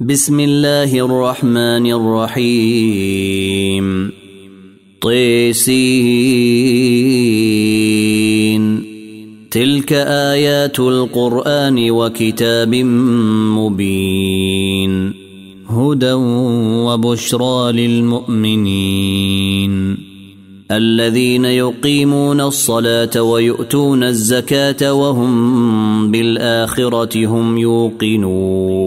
بسم الله الرحمن الرحيم طيسين تلك ايات القران وكتاب مبين هدى وبشرى للمؤمنين الذين يقيمون الصلاه ويؤتون الزكاه وهم بالاخره هم يوقنون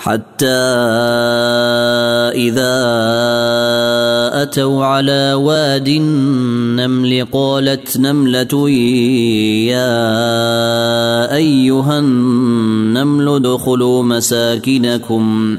حتى إذا أتوا على واد النمل قالت نملة يا أيها النمل ادخلوا مساكنكم.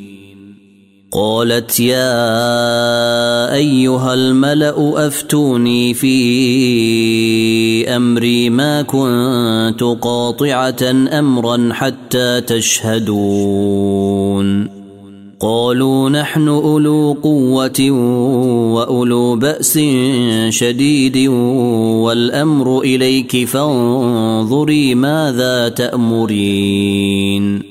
قالت يا أيها الملأ أفتوني في أمري ما كنت قاطعة أمرا حتى تشهدون. قالوا نحن أولو قوة وأولو بأس شديد والأمر إليك فانظري ماذا تأمرين.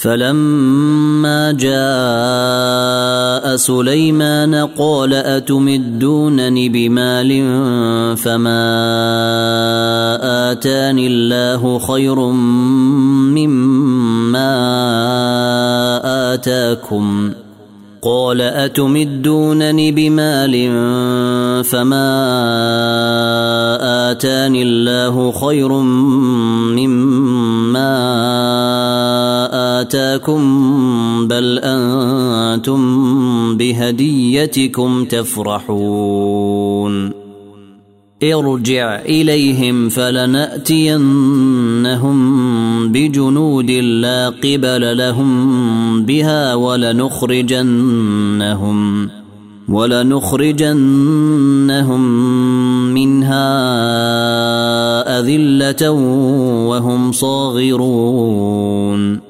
فلما جاء سليمان قال أتمدونني بمال فما آتاني الله خير مما آتاكم قال أتمدونني بمال فما آتاني الله خير مما آتاكم بل أنتم بهديتكم تفرحون. ارجع إليهم فلنأتينهم بجنود لا قبل لهم بها ولنخرجنهم ولنخرجنهم منها أذلة وهم صاغرون.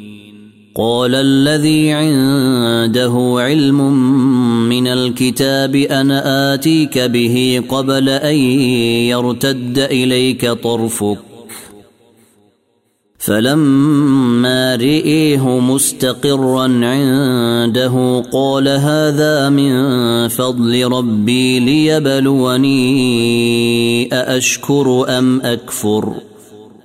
قال الذي عنده علم من الكتاب أنا آتيك به قبل أن يرتد إليك طرفك. فلما رئيه مستقرا عنده قال هذا من فضل ربي ليبلوني أأشكر أم أكفر.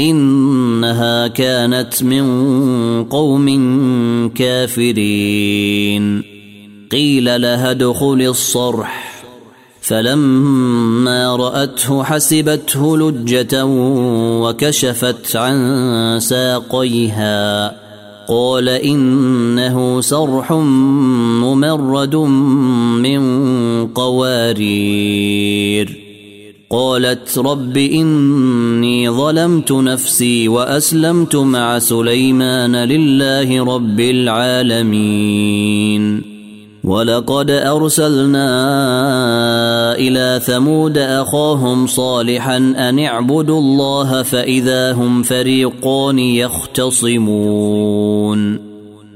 إنها كانت من قوم كافرين. قيل لها ادخل الصرح. فلما رأته حسبته لجة وكشفت عن ساقيها. قال إنه صرح ممرد من قوارير. قالت رب إني ظلمت نفسي وأسلمت مع سليمان لله رب العالمين. ولقد أرسلنا إلى ثمود أخاهم صالحا أن اعبدوا الله فإذا هم فريقان يختصمون.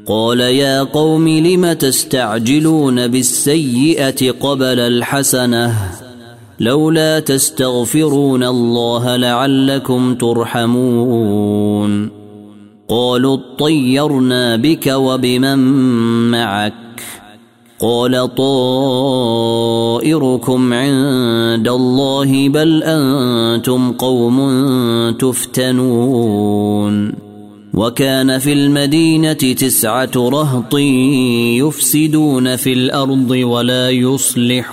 قال يا قوم لم تستعجلون بالسيئة قبل الحسنة؟ لولا تستغفرون الله لعلكم ترحمون. قالوا اطيرنا بك وبمن معك. قال طائركم عند الله بل أنتم قوم تفتنون. وكان في المدينة تسعة رهط يفسدون في الأرض ولا يصلحون.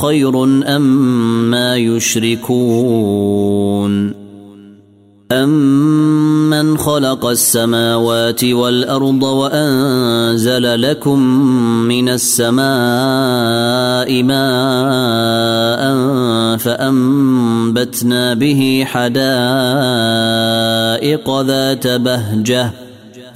خير أم ما يشركون أمن خلق السماوات والأرض وأنزل لكم من السماء ماء فأنبتنا به حدائق ذات بهجة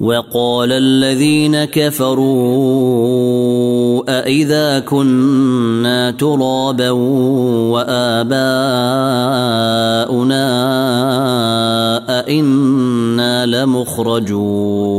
وقال الذين كفروا أإذا كنا ترابا وآباؤنا أئنا لمخرجون.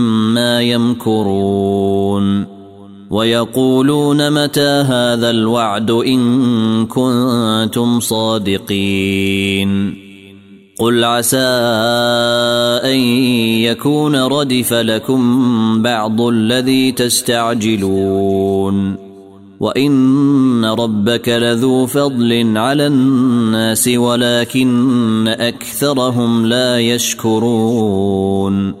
يمكرون ويقولون متى هذا الوعد إن كنتم صادقين قل عسى أن يكون ردف لكم بعض الذي تستعجلون وإن ربك لذو فضل على الناس ولكن أكثرهم لا يشكرون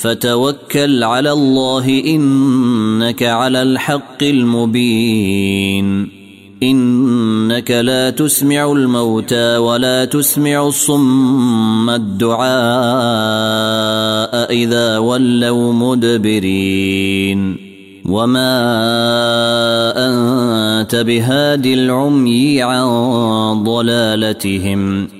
فتوكل على الله إنك على الحق المبين. إنك لا تسمع الموتى ولا تسمع الصم الدعاء إذا ولوا مدبرين. وما أنت بهاد العمي عن ضلالتهم.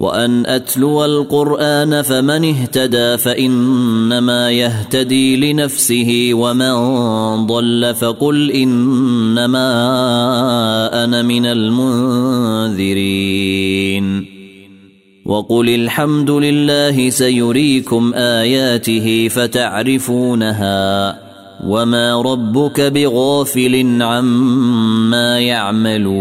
وأن أتلو القرآن فمن اهتدى فإنما يهتدي لنفسه ومن ضل فقل إنما أنا من المنذرين. وقل الحمد لله سيريكم آياته فتعرفونها وما ربك بغافل عما يعملون.